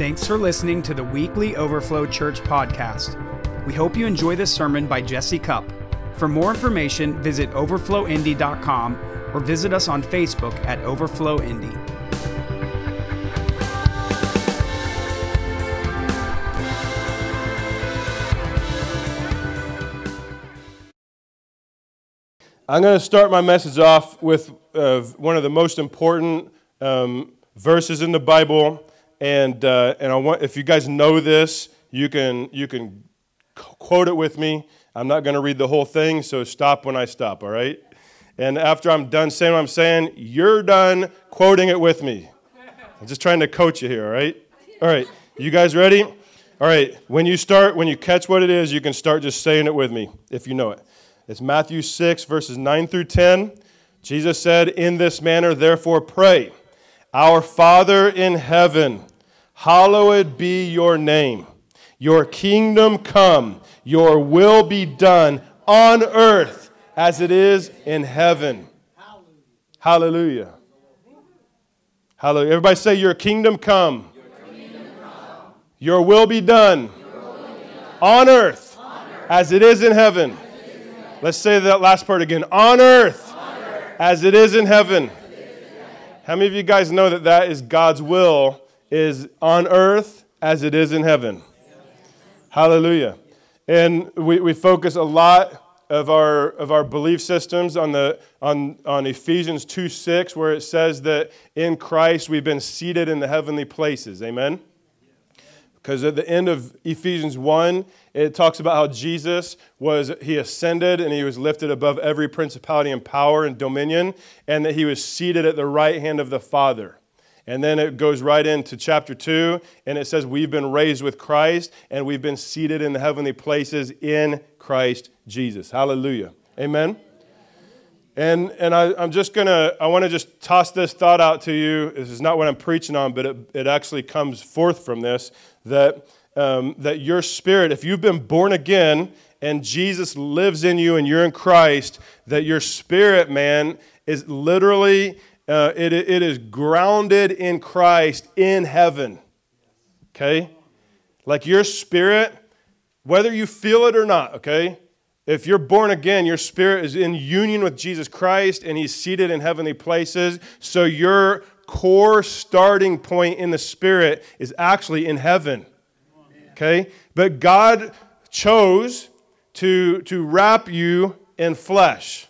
Thanks for listening to the weekly Overflow Church podcast. We hope you enjoy this sermon by Jesse Cup. For more information, visit overflowindy.com or visit us on Facebook at Overflow Indy. I'm going to start my message off with uh, one of the most important um, verses in the Bible, and uh, and I want if you guys know this, you can you can quote it with me. I'm not going to read the whole thing, so stop when I stop. All right. And after I'm done saying what I'm saying, you're done quoting it with me. I'm just trying to coach you here. All right. All right. You guys ready? All right. When you start, when you catch what it is, you can start just saying it with me if you know it. It's Matthew 6, verses 9 through 10. Jesus said, In this manner, therefore, pray. Our Father in heaven, hallowed be your name. Your kingdom come, your will be done on earth as it is in heaven. Hallelujah. Hallelujah. Everybody say, Your kingdom come. Your, will be done, will be done. On, earth, on earth as it is in heaven. Let's say that last part again. On earth, on earth as it is in heaven. How many of you guys know that that is God's will is on earth as it is in heaven? Hallelujah. And we, we focus a lot of our, of our belief systems on, the, on, on Ephesians 2 6, where it says that in Christ we've been seated in the heavenly places. Amen? Because at the end of Ephesians 1, it talks about how Jesus was, he ascended and he was lifted above every principality and power and dominion, and that he was seated at the right hand of the Father. And then it goes right into chapter 2, and it says, We've been raised with Christ, and we've been seated in the heavenly places in Christ Jesus. Hallelujah. Amen. And, and I, am just going to, I want to just toss this thought out to you. This is not what I'm preaching on, but it, it actually comes forth from this that, um, that your spirit, if you've been born again and Jesus lives in you and you're in Christ, that your spirit, man, is literally, uh, it, it is grounded in Christ in heaven. Okay? Like your spirit, whether you feel it or not, okay? If you're born again, your spirit is in union with Jesus Christ and he's seated in heavenly places. So your core starting point in the spirit is actually in heaven. Okay? But God chose to, to wrap you in flesh.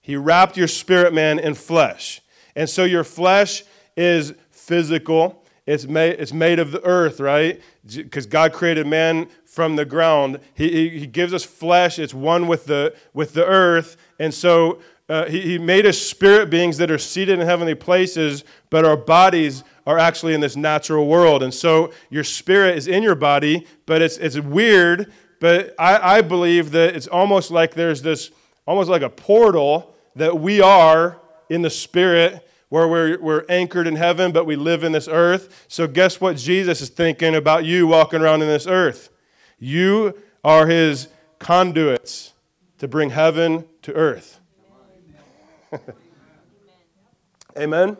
He wrapped your spirit man in flesh. And so your flesh is physical. It's made, it's made of the earth, right? Because God created man from the ground. He, he, he, gives us flesh. It's one with the, with the earth. And so uh, he, he made us spirit beings that are seated in heavenly places, but our bodies are actually in this natural world. And so your spirit is in your body, but it's, it's weird. But I, I believe that it's almost like there's this, almost like a portal that we are in the spirit where we're, we're anchored in heaven, but we live in this earth. So, guess what Jesus is thinking about you walking around in this earth? You are his conduits to bring heaven to earth. Amen?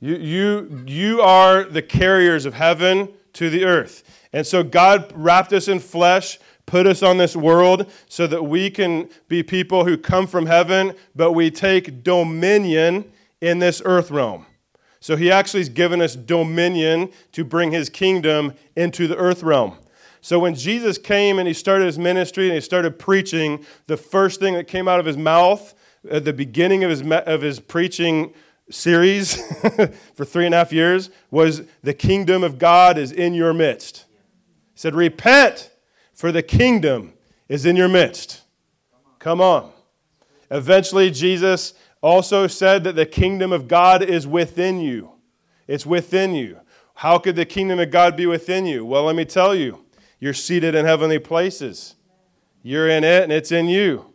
You, you, you are the carriers of heaven to the earth. And so, God wrapped us in flesh put us on this world so that we can be people who come from heaven, but we take dominion in this earth realm. So he actually has given us dominion to bring his kingdom into the earth realm. So when Jesus came and he started his ministry and he started preaching, the first thing that came out of his mouth at the beginning of his, of his preaching series for three and a half years was the kingdom of God is in your midst. He said, Repent, for the kingdom is in your midst. Come on. Eventually, Jesus also said that the kingdom of God is within you. It's within you. How could the kingdom of God be within you? Well, let me tell you. You're seated in heavenly places. You're in it and it's in you.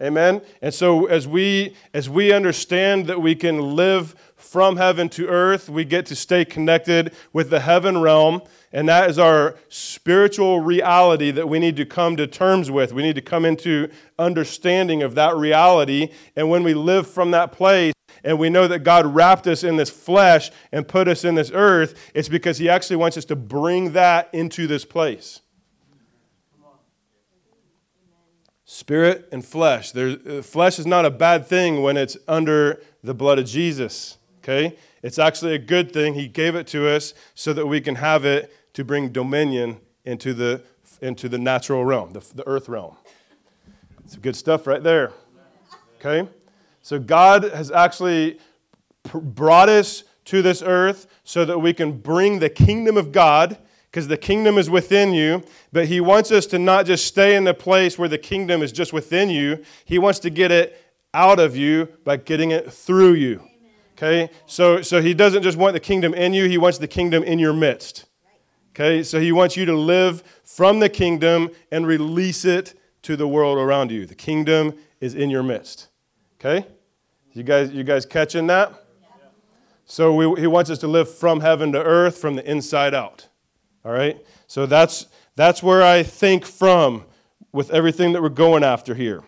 Amen. And so as we as we understand that we can live from heaven to earth, we get to stay connected with the heaven realm, and that is our spiritual reality that we need to come to terms with. We need to come into understanding of that reality, and when we live from that place, and we know that God wrapped us in this flesh and put us in this earth, it's because He actually wants us to bring that into this place. Spirit and flesh. There, uh, flesh is not a bad thing when it's under the blood of Jesus. Okay? It's actually a good thing. He gave it to us so that we can have it to bring dominion into the, into the natural realm, the, the earth realm. It's good stuff right there. Okay? So God has actually brought us to this earth so that we can bring the kingdom of God because the kingdom is within you, but he wants us to not just stay in the place where the kingdom is just within you. He wants to get it out of you by getting it through you. Okay? So so he doesn't just want the kingdom in you, he wants the kingdom in your midst. Okay? So he wants you to live from the kingdom and release it to the world around you. The kingdom is in your midst. Okay? You guys, you guys catching that? So we, he wants us to live from heaven to earth, from the inside out. All right? So that's, that's where I think from with everything that we're going after here.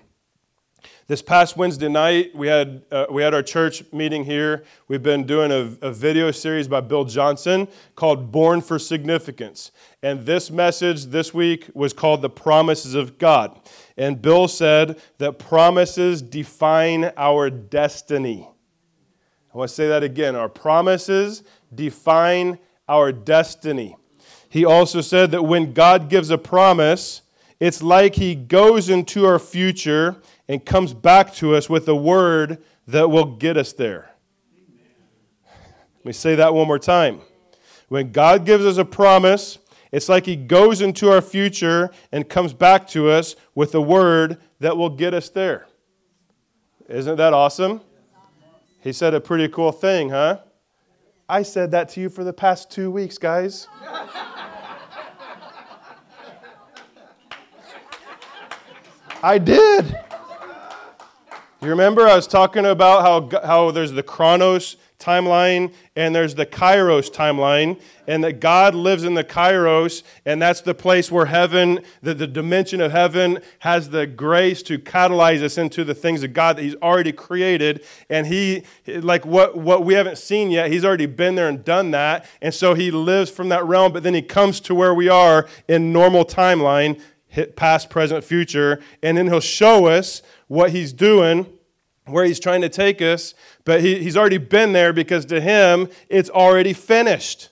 This past Wednesday night, we had, uh, we had our church meeting here. We've been doing a, a video series by Bill Johnson called Born for Significance. And this message this week was called The Promises of God. And Bill said that promises define our destiny. I want to say that again. Our promises define our destiny. He also said that when God gives a promise, it's like He goes into our future and comes back to us with a word that will get us there. Let me say that one more time. When God gives us a promise, it's like He goes into our future and comes back to us with a word that will get us there. Isn't that awesome? He said a pretty cool thing, huh? I said that to you for the past two weeks, guys. I did. You remember I was talking about how, how there's the Chronos timeline and there's the Kairos timeline, and that God lives in the Kairos, and that's the place where heaven, the, the dimension of heaven, has the grace to catalyze us into the things of God that He's already created. And He, like what, what we haven't seen yet, He's already been there and done that. And so He lives from that realm, but then He comes to where we are in normal timeline, past, present, future, and then He'll show us what He's doing where he's trying to take us, but he, he's already been there because to him, it's already finished.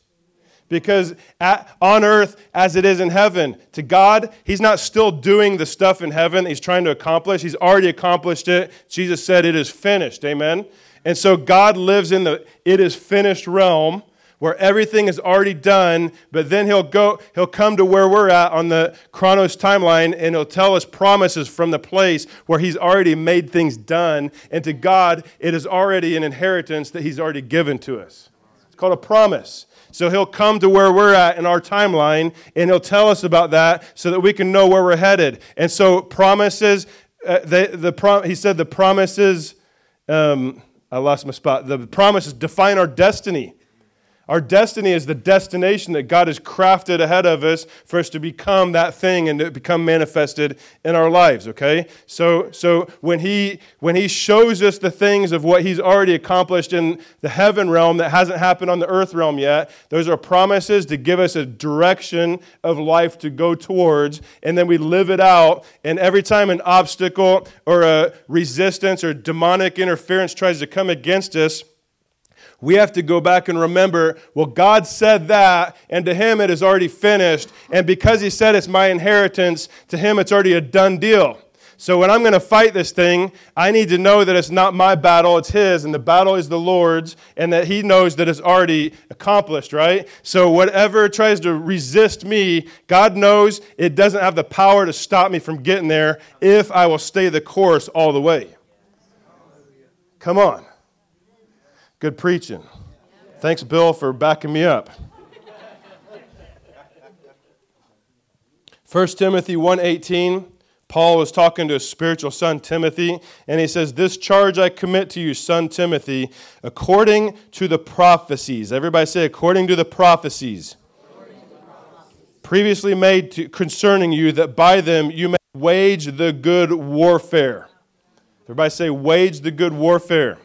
Because at, on earth, as it is in heaven, to God, he's not still doing the stuff in heaven he's trying to accomplish. He's already accomplished it. Jesus said, It is finished. Amen. And so God lives in the it is finished realm where everything is already done, but then he'll go, he'll come to where we're at on the Chronos timeline and he'll tell us promises from the place where he's already made things done. And to God, it is already an inheritance that he's already given to us. It's called a promise. So he'll come to where we're at in our timeline and he'll tell us about that so that we can know where we're headed. And so promises, uh, they, the prom, he said the promises, um, I lost my spot. The promises define our destiny. Our destiny is the destination that God has crafted ahead of us for us to become that thing and to become manifested in our lives, okay? So, so when, he, when He shows us the things of what He's already accomplished in the heaven realm that hasn't happened on the earth realm yet, those are promises to give us a direction of life to go towards, and then we live it out. And every time an obstacle or a resistance or demonic interference tries to come against us, we have to go back and remember, well, God said that, and to him it is already finished. And because he said it's my inheritance, to him it's already a done deal. So when I'm going to fight this thing, I need to know that it's not my battle, it's his, and the battle is the Lord's, and that he knows that it's already accomplished, right? So whatever tries to resist me, God knows it doesn't have the power to stop me from getting there if I will stay the course all the way. Come on. Good preaching. Thanks, Bill, for backing me up. 1 Timothy 1:18 Paul was talking to his spiritual son Timothy and he says this charge I commit to you son Timothy according to the prophecies everybody say according to the prophecies, previously made to, concerning you that by them you may wage the good warfare everybody say wage the good warfare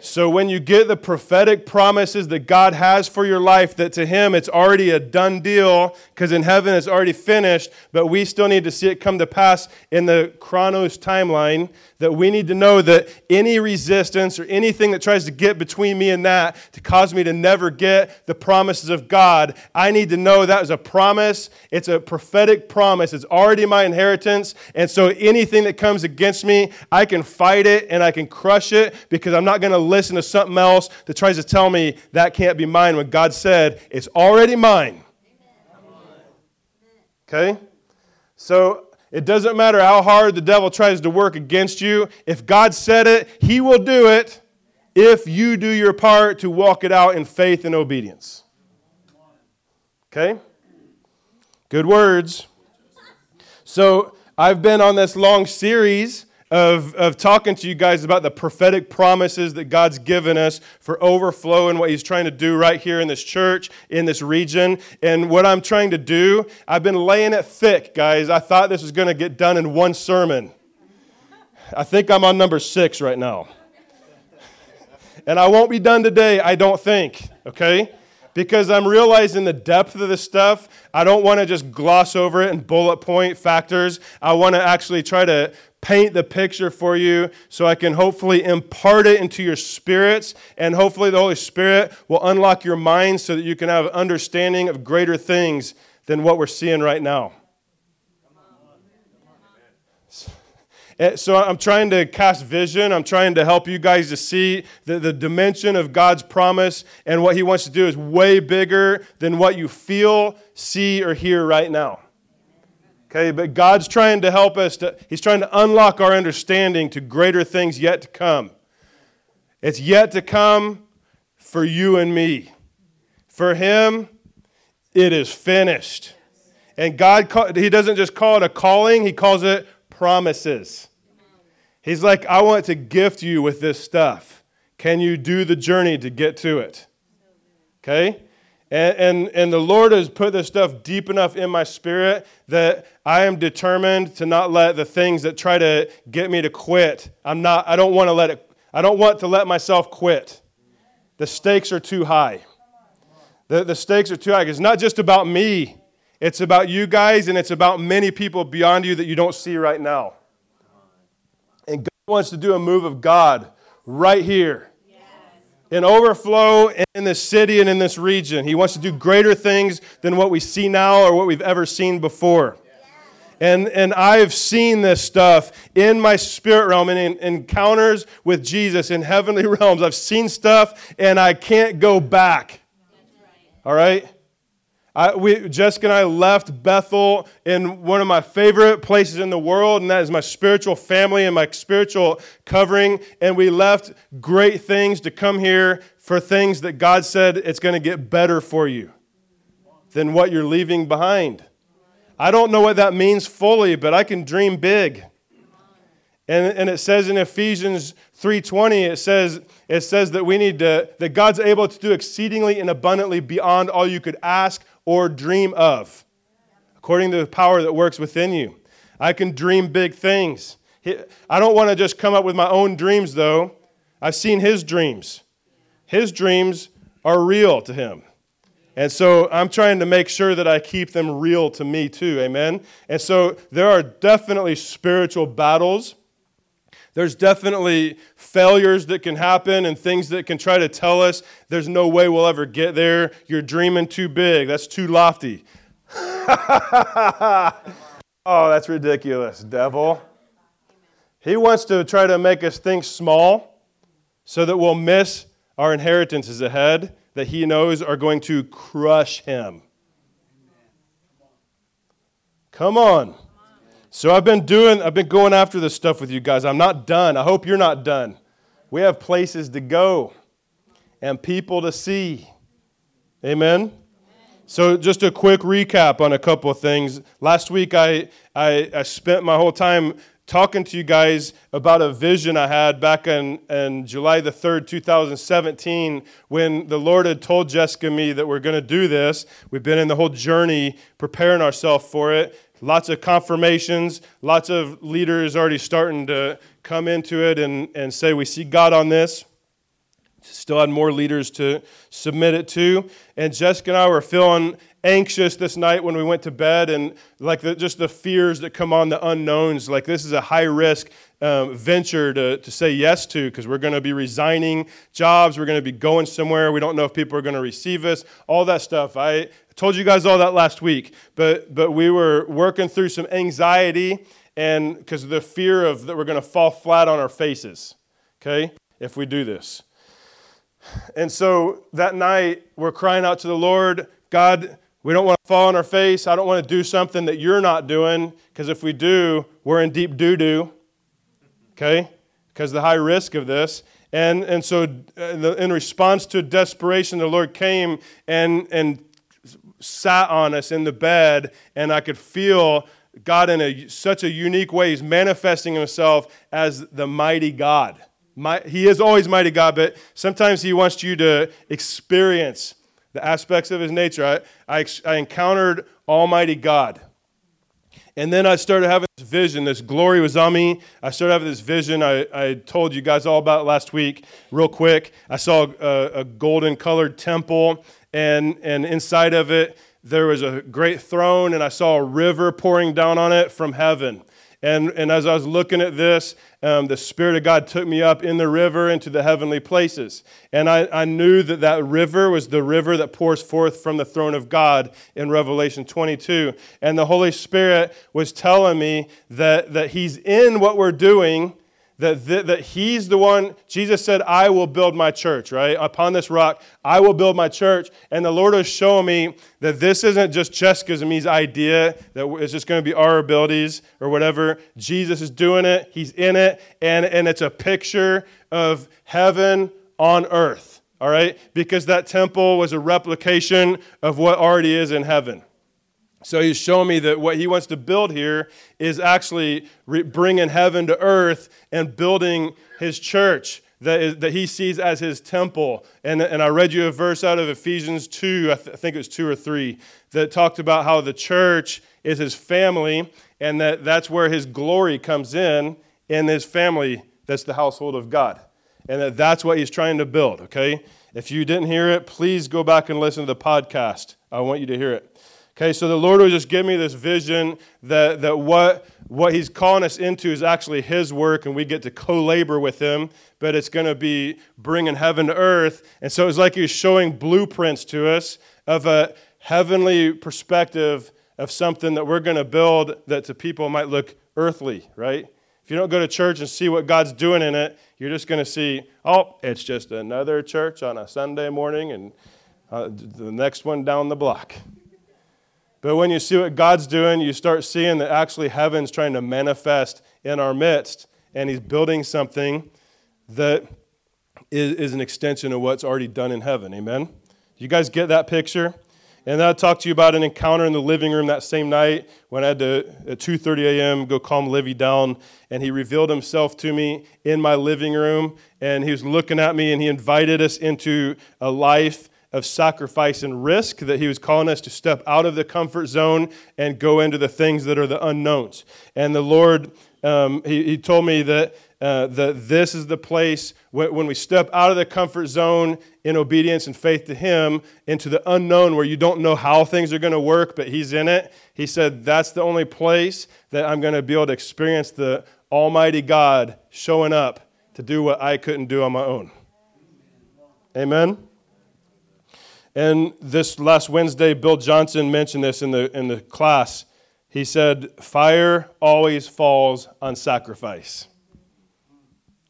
So when you get the prophetic promises that God has for your life, that to Him it's already a done deal, because in heaven it's already finished, but we still need to see it come to pass in the chronos timeline, that we need to know that any resistance or anything that tries to get between me and that to cause me to never get the promises of God, I need to know that is a promise. It's a prophetic promise. It's already my inheritance. And so anything that comes against me, I can fight it and I can crush it because I'm not going to listen to something else that tries to tell me that can't be mine when God said it's already mine. Okay? So it doesn't matter how hard the devil tries to work against you. If God said it, he will do it if you do your part to walk it out in faith and obedience. Okay? Good words. So, I've been on this long series of, of talking to you guys about the prophetic promises that God's given us for overflow and what He's trying to do right here in this church, in this region. And what I'm trying to do, I've been laying it thick, guys. I thought this was going to get done in one sermon. I think I'm on number six right now. And I won't be done today, I don't think, okay? Because I'm realizing the depth of this stuff. I don't want to just gloss over it and bullet point factors. I want to actually try to paint the picture for you so I can hopefully impart it into your spirits. And hopefully, the Holy Spirit will unlock your mind so that you can have understanding of greater things than what we're seeing right now. Eh, so I'm trying to cast vision. I'm trying to help you guys to see that the dimension of God's promise and what He wants to do is way bigger than what you feel, see, or hear right now. Okay, but God's trying to help us, to, He's trying to unlock our understanding to greater things yet to come. It's yet to come for you and me. For Him, it is finished. And God, He doesn't just call it a calling, He calls it promises. He's like, I want to gift you with this stuff. Can you do the journey to get to it? Okay? And, and, and the Lord has put this stuff deep enough in my spirit that I am determined to not let the things that try to get me to quit. I'm not, I don't want to let it, I don't want to let myself quit. The stakes are too high. The, the stakes are too high. It's not just about me, it's about you guys, and it's about many people beyond you that you don't see right now. Wants to do a move of God right here in overflow in this city and in this region. He wants to do greater things than what we see now or what we've ever seen before. And, and I've seen this stuff in my spirit realm and in encounters with Jesus in heavenly realms. I've seen stuff and I can't go back. All right? I, we, Jessica and I left Bethel in one of my favorite places in the world, and that is my spiritual family and my spiritual covering. And we left great things to come here for things that God said it's going to get better for you than what you're leaving behind. I don't know what that means fully, but I can dream big. And, and it says in Ephesians 3:20, it says, it says that we need to, that God's able to do exceedingly and abundantly beyond all you could ask or dream of, according to the power that works within you. I can dream big things. I don't want to just come up with my own dreams, though. I've seen his dreams. His dreams are real to him. And so I'm trying to make sure that I keep them real to me too. Amen. And so there are definitely spiritual battles. There's definitely failures that can happen and things that can try to tell us there's no way we'll ever get there. You're dreaming too big. That's too lofty. oh, that's ridiculous, devil. He wants to try to make us think small so that we'll miss our inheritances ahead that he knows are going to crush him. Come on. So I've been doing, I've been going after this stuff with you guys. I'm not done. I hope you're not done. We have places to go and people to see. Amen. So, just a quick recap on a couple of things. Last week, I, I, I, spent my whole time talking to you guys about a vision I had back in, in July the 3rd, 2017, when the Lord had told Jessica me that we're going to do this. We've been in the whole journey preparing ourselves for it. Lots of confirmations, lots of leaders already starting to come into it and, and say, We see God on this. Still had more leaders to submit it to. And Jessica and I were feeling anxious this night when we went to bed and like the, just the fears that come on the unknowns. Like this is a high risk um, venture to, to say yes to because we're going to be resigning jobs. We're going to be going somewhere. We don't know if people are going to receive us, all that stuff. I told you guys all that last week, but, but we were working through some anxiety and because of the fear of that we're going to fall flat on our faces, okay, if we do this. And so that night, we're crying out to the Lord God, we don't want to fall on our face. I don't want to do something that you're not doing, because if we do, we're in deep doo doo, okay, because the high risk of this. And, and so, uh, in response to desperation, the Lord came and, and sat on us in the bed, and I could feel God in a, such a unique way. He's manifesting himself as the mighty God. My, he is always mighty God, but sometimes he wants you to experience the aspects of his nature. I, I, I encountered Almighty God. And then I started having this vision. This glory was on me. I started having this vision. I, I told you guys all about last week, real quick. I saw a, a golden colored temple, and, and inside of it, there was a great throne, and I saw a river pouring down on it from heaven. And, and as I was looking at this, um, the Spirit of God took me up in the river into the heavenly places. And I, I knew that that river was the river that pours forth from the throne of God in Revelation 22. And the Holy Spirit was telling me that, that He's in what we're doing that, th- that he's the one, Jesus said, I will build my church, right? Upon this rock, I will build my church. And the Lord is showing me that this isn't just Jessica's and me's idea, that it's just going to be our abilities or whatever. Jesus is doing it, he's in it, and, and it's a picture of heaven on earth, all right? Because that temple was a replication of what already is in heaven. So he's showing me that what he wants to build here is actually re- bringing heaven to earth and building his church that, is, that he sees as his temple. And, and I read you a verse out of Ephesians 2, I, th- I think it was 2 or 3, that talked about how the church is his family and that that's where his glory comes in, in his family that's the household of God. And that that's what he's trying to build, okay? If you didn't hear it, please go back and listen to the podcast. I want you to hear it. Okay, so the Lord will just give me this vision that, that what, what He's calling us into is actually His work, and we get to co labor with Him, but it's going to be bringing heaven to earth. And so it's like He's showing blueprints to us of a heavenly perspective of something that we're going to build that to people might look earthly, right? If you don't go to church and see what God's doing in it, you're just going to see, oh, it's just another church on a Sunday morning and uh, the next one down the block. But when you see what God's doing, you start seeing that actually heaven's trying to manifest in our midst, and He's building something that is, is an extension of what's already done in heaven. Amen? You guys get that picture? And then I talked to you about an encounter in the living room that same night when I had to, at 2.30 a.m., go calm Livy down. And he revealed himself to me in my living room. And he was looking at me and he invited us into a life of sacrifice and risk, that he was calling us to step out of the comfort zone and go into the things that are the unknowns. And the Lord, um, he, he told me that, uh, that this is the place when, when we step out of the comfort zone in obedience and faith to him into the unknown where you don't know how things are going to work, but he's in it. He said, That's the only place that I'm going to be able to experience the Almighty God showing up to do what I couldn't do on my own. Amen. And this last Wednesday, Bill Johnson mentioned this in the, in the class. He said, Fire always falls on sacrifice.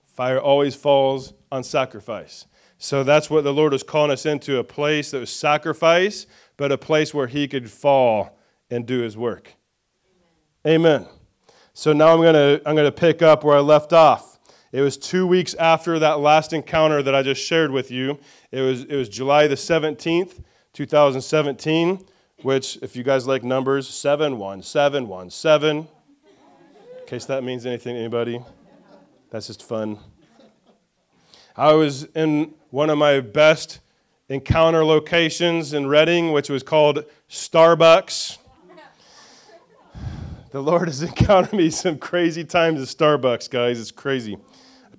Fire always falls on sacrifice. So that's what the Lord was calling us into a place that was sacrifice, but a place where He could fall and do His work. Amen. So now I'm going to I'm going to pick up where I left off. It was two weeks after that last encounter that I just shared with you. It was, it was July the 17th, 2017, which, if you guys like numbers, 71717. In case that means anything to anybody, that's just fun. I was in one of my best encounter locations in Redding, which was called Starbucks. The Lord has encountered me some crazy times at Starbucks, guys. It's crazy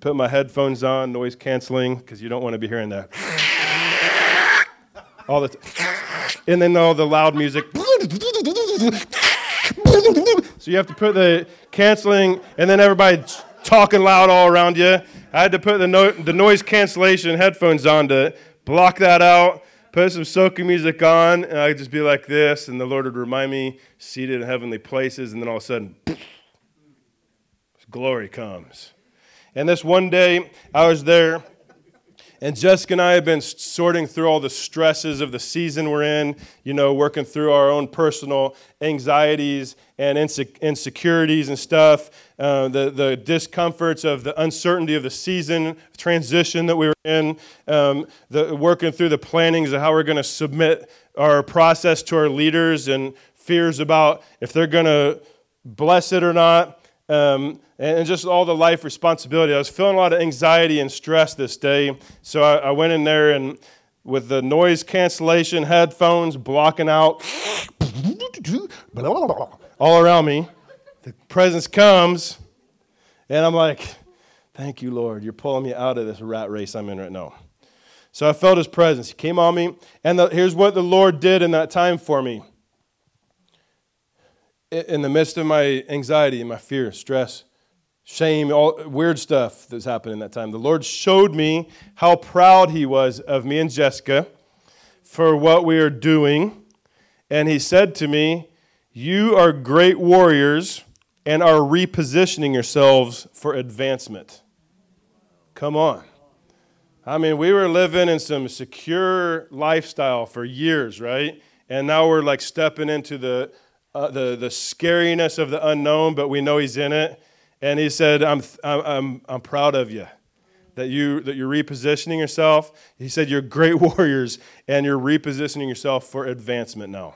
put my headphones on, noise canceling, because you don't want to be hearing that. all the t- and then all the loud music. so you have to put the canceling, and then everybody talking loud all around you. I had to put the, no- the noise cancellation headphones on to block that out, put some soaking music on, and I'd just be like this, and the Lord would remind me, seated in heavenly places, and then all of a sudden, glory comes. And this one day, I was there and Jessica and I have been sorting through all the stresses of the season we're in, you know, working through our own personal anxieties and insecurities and stuff, uh, the, the discomforts of the uncertainty of the season transition that we were in, um, the, working through the plannings of how we're going to submit our process to our leaders and fears about if they're going to bless it or not. Um, and just all the life responsibility. I was feeling a lot of anxiety and stress this day, so I, I went in there and with the noise cancellation headphones blocking out all around me, the presence comes, and I'm like, Thank you, Lord. You're pulling me out of this rat race I'm in right now. So I felt his presence. He came on me, and the, here's what the Lord did in that time for me. In the midst of my anxiety and my fear, stress, shame, all weird stuff that's happened in that time. The Lord showed me how proud He was of me and Jessica for what we are doing. And He said to me, You are great warriors and are repositioning yourselves for advancement. Come on. I mean, we were living in some secure lifestyle for years, right? And now we're like stepping into the, uh, the, the scariness of the unknown, but we know He's in it and he said, I'm, I'm, I'm proud of you that, you that you're repositioning yourself. He said, You're great warriors and you're repositioning yourself for advancement now.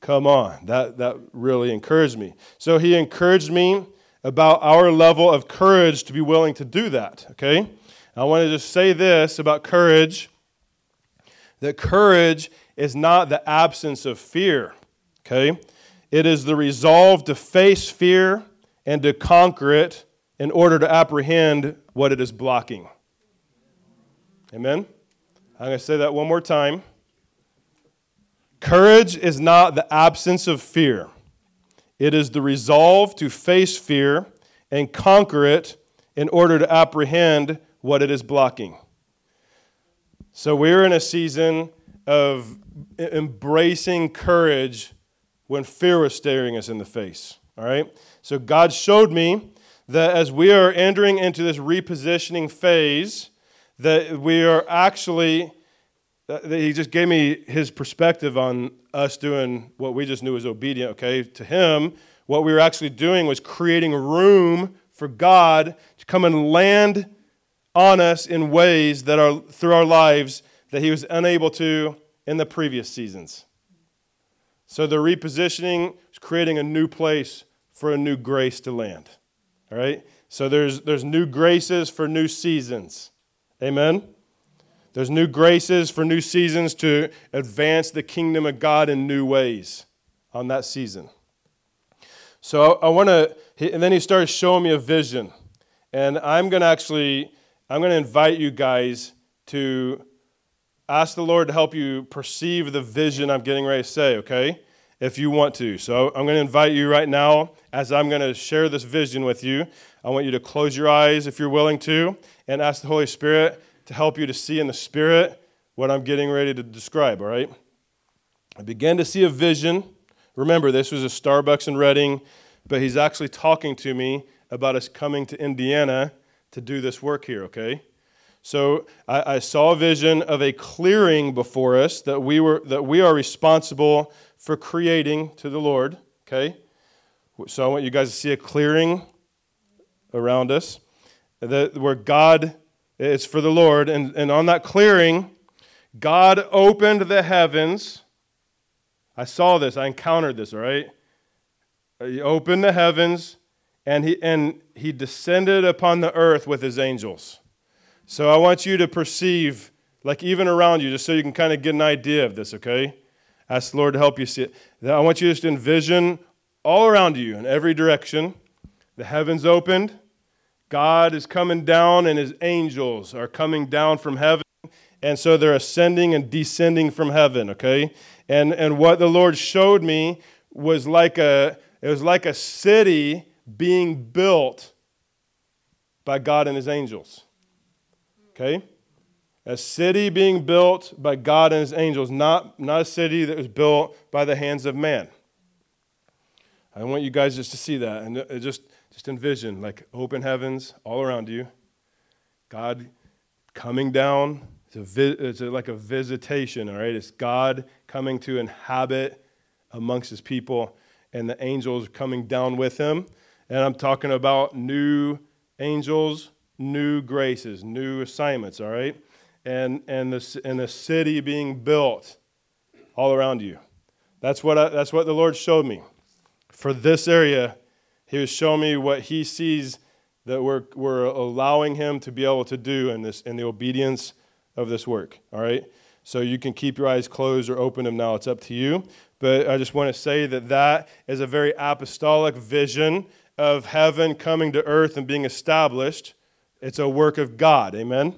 Come on. That, that really encouraged me. So he encouraged me about our level of courage to be willing to do that, okay? I want to just say this about courage that courage is not the absence of fear, okay? It is the resolve to face fear and to conquer it in order to apprehend what it is blocking. Amen? I'm going to say that one more time. Courage is not the absence of fear, it is the resolve to face fear and conquer it in order to apprehend what it is blocking. So we're in a season of embracing courage when fear was staring us in the face. All right? So God showed me that as we are entering into this repositioning phase, that we are actually, He just gave me His perspective on us doing what we just knew was obedient, okay? To Him, what we were actually doing was creating room for God to come and land on us in ways that are through our lives that He was unable to in the previous seasons. So the repositioning is creating a new place for a new grace to land. All right? So there's, there's new graces for new seasons. Amen? There's new graces for new seasons to advance the kingdom of God in new ways on that season. So I, I want to, and then he started showing me a vision. And I'm going to actually, I'm going to invite you guys to ask the Lord to help you perceive the vision I'm getting ready to say, okay? if you want to. So I'm going to invite you right now, as I'm going to share this vision with you. I want you to close your eyes if you're willing to and ask the Holy Spirit to help you to see in the Spirit what I'm getting ready to describe, all right? I began to see a vision. Remember, this was a Starbucks in Redding, but he's actually talking to me about us coming to Indiana to do this work here, okay? So I, I, saw a vision of a clearing before us that we were that we are responsible for creating to the Lord, okay? So I want you guys to see a clearing around us that where God is for the Lord. And, and on that clearing, God opened the heavens. I saw this, I encountered this, all right? He opened the heavens and he, and he descended upon the earth with his angels. So I want you to perceive, like even around you, just so you can kind of get an idea of this, okay? Ask the Lord to help you see it. I want you just to envision all around you in every direction the heavens opened, God is coming down and his angels are coming down from heaven. And so they're ascending and descending from heaven, okay? And, and what the Lord showed me was like a, it was like a city being built by God and his angels. Okay? A city being built by God and his angels, not, not a city that was built by the hands of man. I want you guys just to see that and uh, just, just envision like open heavens all around you, God coming down. It's, a vi- it's a, like a visitation, all right? It's God coming to inhabit amongst his people, and the angels coming down with him. And I'm talking about new angels, new graces, new assignments, all right? And, and, the, and the city being built all around you. That's what, I, that's what the Lord showed me for this area, he was showing me what he sees that we're, we're allowing him to be able to do in, this, in the obedience of this work. All right? So you can keep your eyes closed or open them now. It's up to you. But I just want to say that that is a very apostolic vision of heaven coming to earth and being established. It's a work of God. Amen?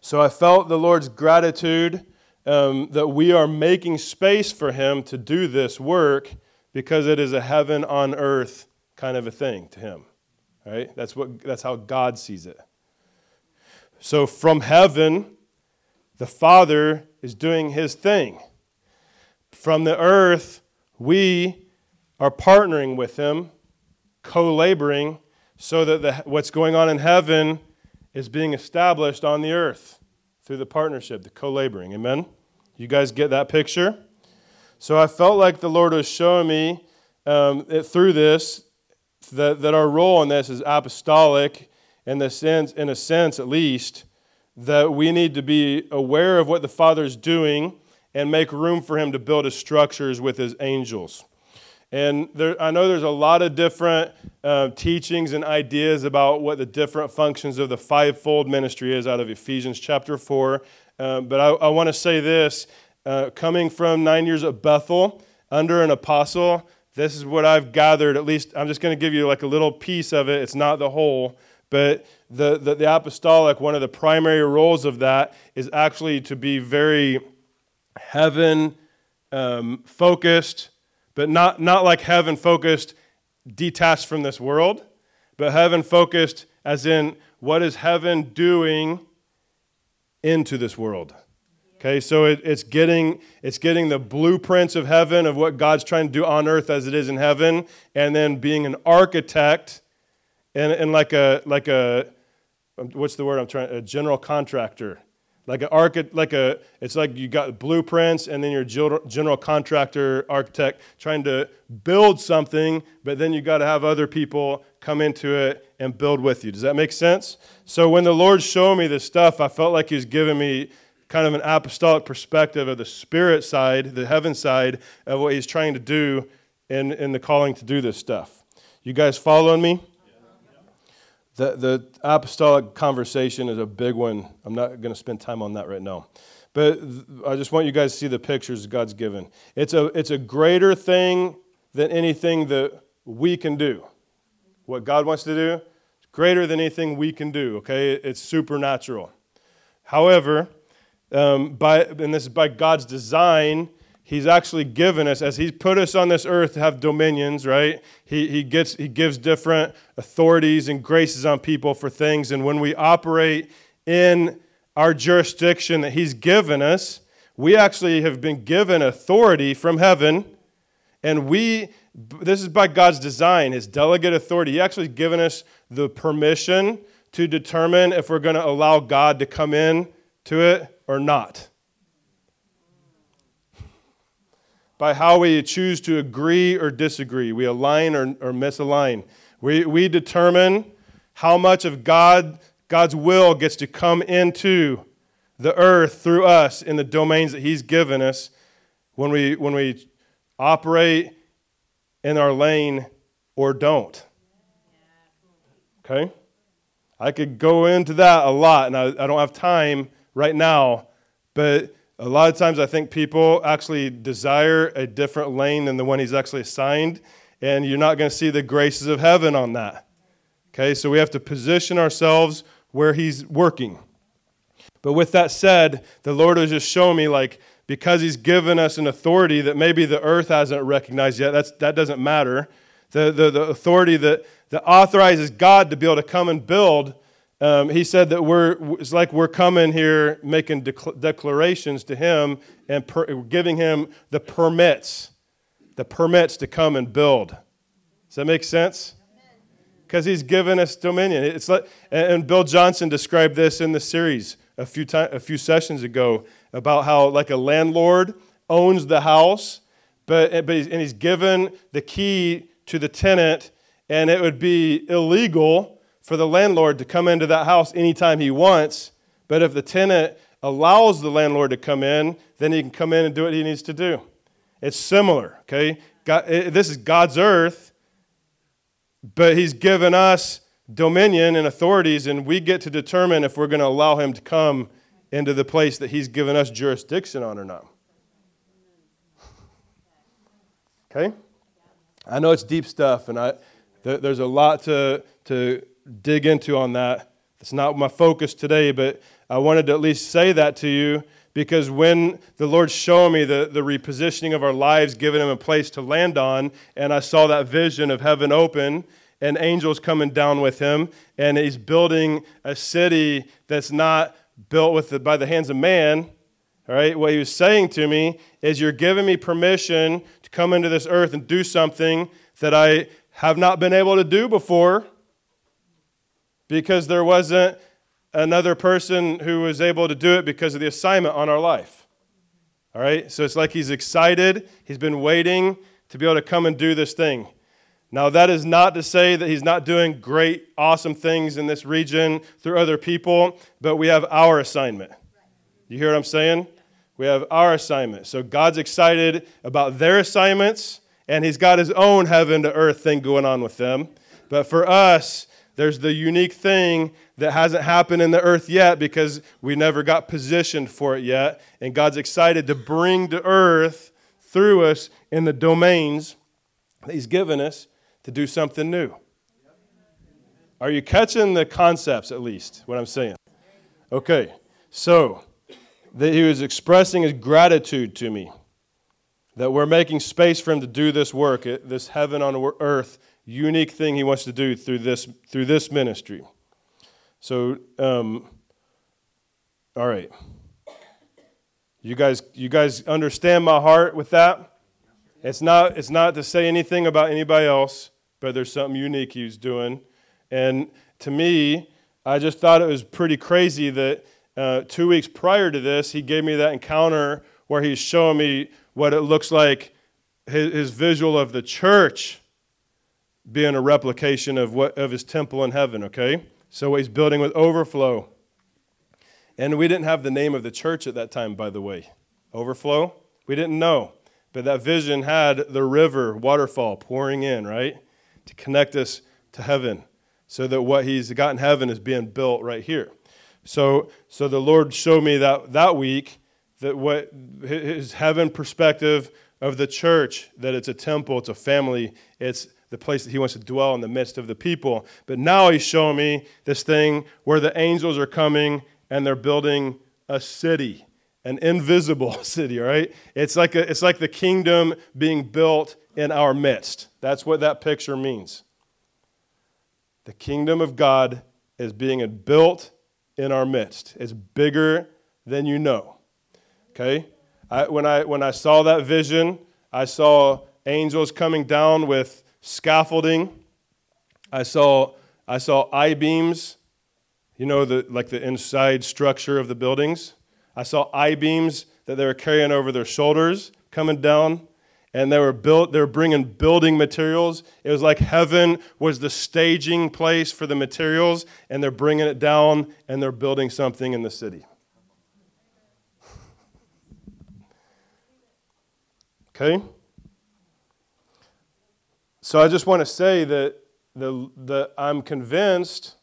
So I felt the Lord's gratitude um, that we are making space for him to do this work because it is a heaven on earth kind of a thing to him. Right? That's what that's how God sees it. So from heaven, the Father is doing his thing. From the earth, we are partnering with him, co-laboring so that the, what's going on in heaven is being established on the earth through the partnership, the co-laboring. Amen. You guys get that picture? So I felt like the Lord was showing me um, it, through this that, that our role in this is apostolic in, the sense, in a sense, at least, that we need to be aware of what the Father is doing and make room for Him to build His structures with His angels. And there, I know there's a lot of different uh, teachings and ideas about what the different functions of the fivefold ministry is out of Ephesians chapter 4. Uh, but I, I want to say this uh, coming from nine years at Bethel under an apostle, this is what I've gathered. At least I'm just going to give you like a little piece of it. It's not the whole. But the, the, the apostolic, one of the primary roles of that is actually to be very heaven um, focused, but not, not like heaven focused, detached from this world, but heaven focused as in what is heaven doing into this world. Okay, so it, it's, getting, it's getting the blueprints of heaven, of what God's trying to do on earth as it is in heaven, and then being an architect and, and like, a, like a, what's the word I'm trying, a general contractor. Like, an archi- like a, it's like you got blueprints and then you're general contractor, architect, trying to build something, but then you got to have other people come into it and build with you. Does that make sense? So when the Lord showed me this stuff, I felt like He was giving me kind of an apostolic perspective of the spirit side, the heaven side of what he's trying to do in, in the calling to do this stuff. You guys following me? The, the apostolic conversation is a big one. I'm not going to spend time on that right now. But I just want you guys to see the pictures God's given. It's a, it's a greater thing than anything that we can do. What God wants to do, is greater than anything we can do, okay? It's supernatural. However, um, by, and this is by God's design, He's actually given us, as He's put us on this earth to have dominions, right? He, he, gets, he gives different authorities and graces on people for things. And when we operate in our jurisdiction that He's given us, we actually have been given authority from heaven. And we, this is by God's design, His delegate authority. He actually given us the permission to determine if we're going to allow God to come in to it or not. By how we choose to agree or disagree, we align or, or misalign. We, we determine how much of God, God's will gets to come into the earth through us in the domains that He's given us when we, when we operate in our lane or don't. Okay? I could go into that a lot, and I, I don't have time right now, but a lot of times I think people actually desire a different lane than the one he's actually assigned, and you're not going to see the graces of heaven on that. Okay, so we have to position ourselves where He's working. But with that said, the Lord has just shown me, like, because He's given us an authority that maybe the earth hasn't recognized yet, that's, that doesn't matter. The, the, the authority that, that authorizes God to be able to come and build, um, He said that we're, it's like we're coming here making declarations to Him and per, giving Him the permits, the permits to come and build. Does that make sense? because he's given us dominion. It's like, and Bill Johnson described this in the series a few time, a few sessions ago about how like a landlord owns the house, but, but he's, and he's given the key to the tenant, and it would be illegal for the landlord to come into that house anytime he wants. But if the tenant allows the landlord to come in, then he can come in and do what he needs to do. It's similar, okay? God, this is God's earth but he's given us dominion and authorities, and we get to determine if we're going to allow him to come into the place that he's given us jurisdiction on or not. Okay? I know it's deep stuff, and I, th- there's a lot to, to dig into on that. It's not my focus today, but I wanted to at least say that to you because when the Lord showed me the, the repositioning of our lives, giving Him a place to land on, and I saw that vision of heaven open and angels coming down with Him, and He's building a city that's not built with the, by the hands of man. All right, what He was saying to me is, You're giving me permission to come into this earth and do something that I have not been able to do before because there wasn't another person who was able to do it because of the assignment on our life. All right? So it's like he's excited. He's been waiting to be able to come and do this thing. Now, that is not to say that he's not doing great, awesome things in this region through other people, but we have our assignment. You hear what I'm saying? We have our assignment. So God's excited about their assignments, and he's got his own heaven to earth thing going on with them. But for us, there's the unique thing that hasn't happened in the earth yet because we never got positioned for it yet. And God's excited to bring to earth through us in the domains that He's given us to do something new. Are you catching the concepts at least, what I'm saying? Okay, so that he was expressing his gratitude to me that we're making space for him to do this work, this heaven on earth unique thing he wants to do through this, through this ministry. So, um, all right. You guys, you guys understand my heart with that? It's not, it's not to say anything about anybody else, but there's something unique he's doing. And to me, I just thought it was pretty crazy that uh, two weeks prior to this, he gave me that encounter where he's showing me what it looks like, his, his visual of the church being a replication of, what, of his temple in heaven, okay? So he's building with overflow. And we didn't have the name of the church at that time, by the way. Overflow? We didn't know. But that vision had the river, waterfall pouring in, right? To connect us to heaven. So that what he's got in heaven is being built right here. So, so the Lord showed me that that week that what his heaven perspective of the church, that it's a temple, it's a family, it's the place that he wants to dwell in the midst of the people. But now he's showing me this thing where the angels are coming and they're building a city, an invisible city, right? It's like, a, it's like the kingdom being built in our midst. That's what that picture means. The kingdom of God is being built in our midst. It's bigger than you know. Okay? I, when, I, when I saw that vision, I saw angels coming down with scaffolding. I saw, I saw I beams, you know, the, like the inside structure of the buildings. I saw I beams that they were carrying over their shoulders coming down. And they were built, they were bringing building materials. It was like heaven was the staging place for the materials, and they're bringing it down and they're building something in the city. Okay? So I just want to say that the, the, I'm convinced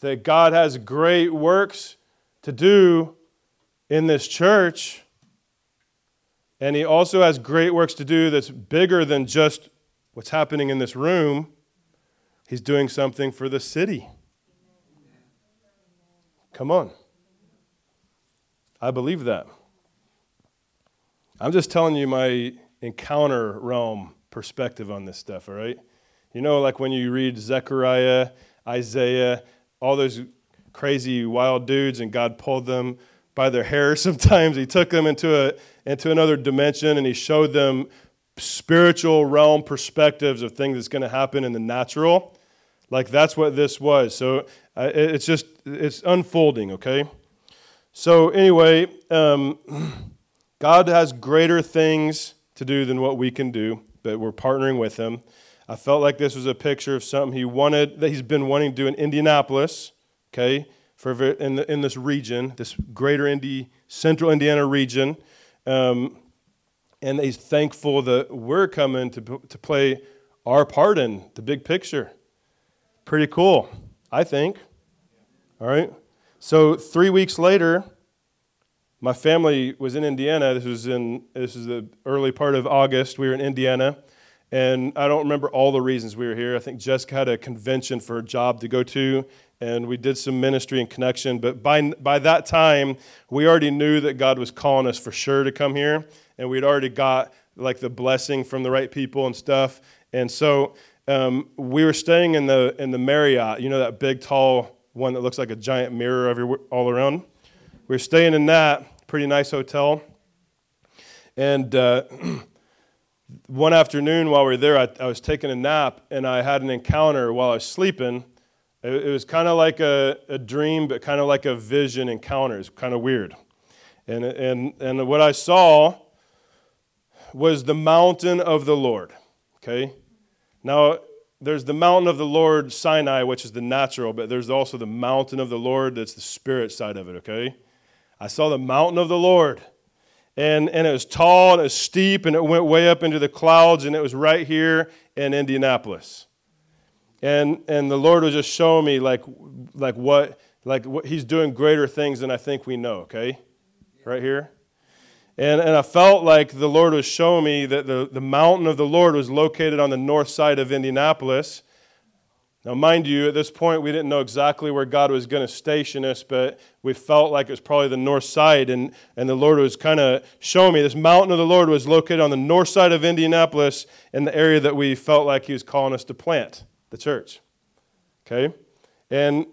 that God has great works to do in this church. And He also has great works to do that's bigger than just what's happening in this room. He's doing something for the city. Come on. I believe that. I'm just telling you my encounter realm perspective on this stuff, all right? You know, like when you read Zechariah, Isaiah, all those crazy wild dudes, and God pulled them by their hair sometimes. He took them into, a, into another dimension and he showed them spiritual realm perspectives of things that's going to happen in the natural. Like that's what this was. So uh, it's just, it's unfolding, okay? So, anyway, um, God has greater things to do than what we can do, but we're partnering with Him. I felt like this was a picture of something He wanted, that He's been wanting to do in Indianapolis, okay, for in, the, in this region, this greater Indy, central Indiana region. Um, and He's thankful that we're coming to, to play our part in the big picture. Pretty cool, I think. All right? So three weeks later, my family was in Indiana. This was in this is the early part of August. We were in Indiana, and I don't remember all the reasons we were here. I think Jessica had a convention for a job to go to, and we did some ministry and connection. But by by that time, we already knew that God was calling us for sure to come here, and we'd already got like the blessing from the right people and stuff. And so um, we were staying in the in the Marriott. You know that big tall one that looks like a giant mirror everywhere, all around. We were staying in that pretty nice hotel. And uh, one afternoon while we were there, I, I, was taking a nap and I had an encounter while I was sleeping. It, it was kind of like a, a dream, but kind of like a vision encounter. It's kind of weird. And, and, and what I saw was the mountain of the Lord. Okay? Now, there's the mountain of the Lord, Sinai, which is the natural, but there's also the mountain of the Lord that's the spirit side of it, okay? I saw the mountain of the Lord. And, and it was tall and it was steep and it went way up into the clouds and it was right here in Indianapolis. And, and the Lord was just showing me like, like what, like what he's doing greater things than I think we know, okay? Right here. And, and I felt like the Lord was showing me that the, the mountain of the Lord was located on the north side of Indianapolis. Now, mind you, at this point, we didn't know exactly where God was going to station us, but we felt like it was probably the north side. And, and the Lord was kind of showing me this mountain of the Lord was located on the north side of Indianapolis in the area that we felt like He was calling us to plant the church. Okay? And,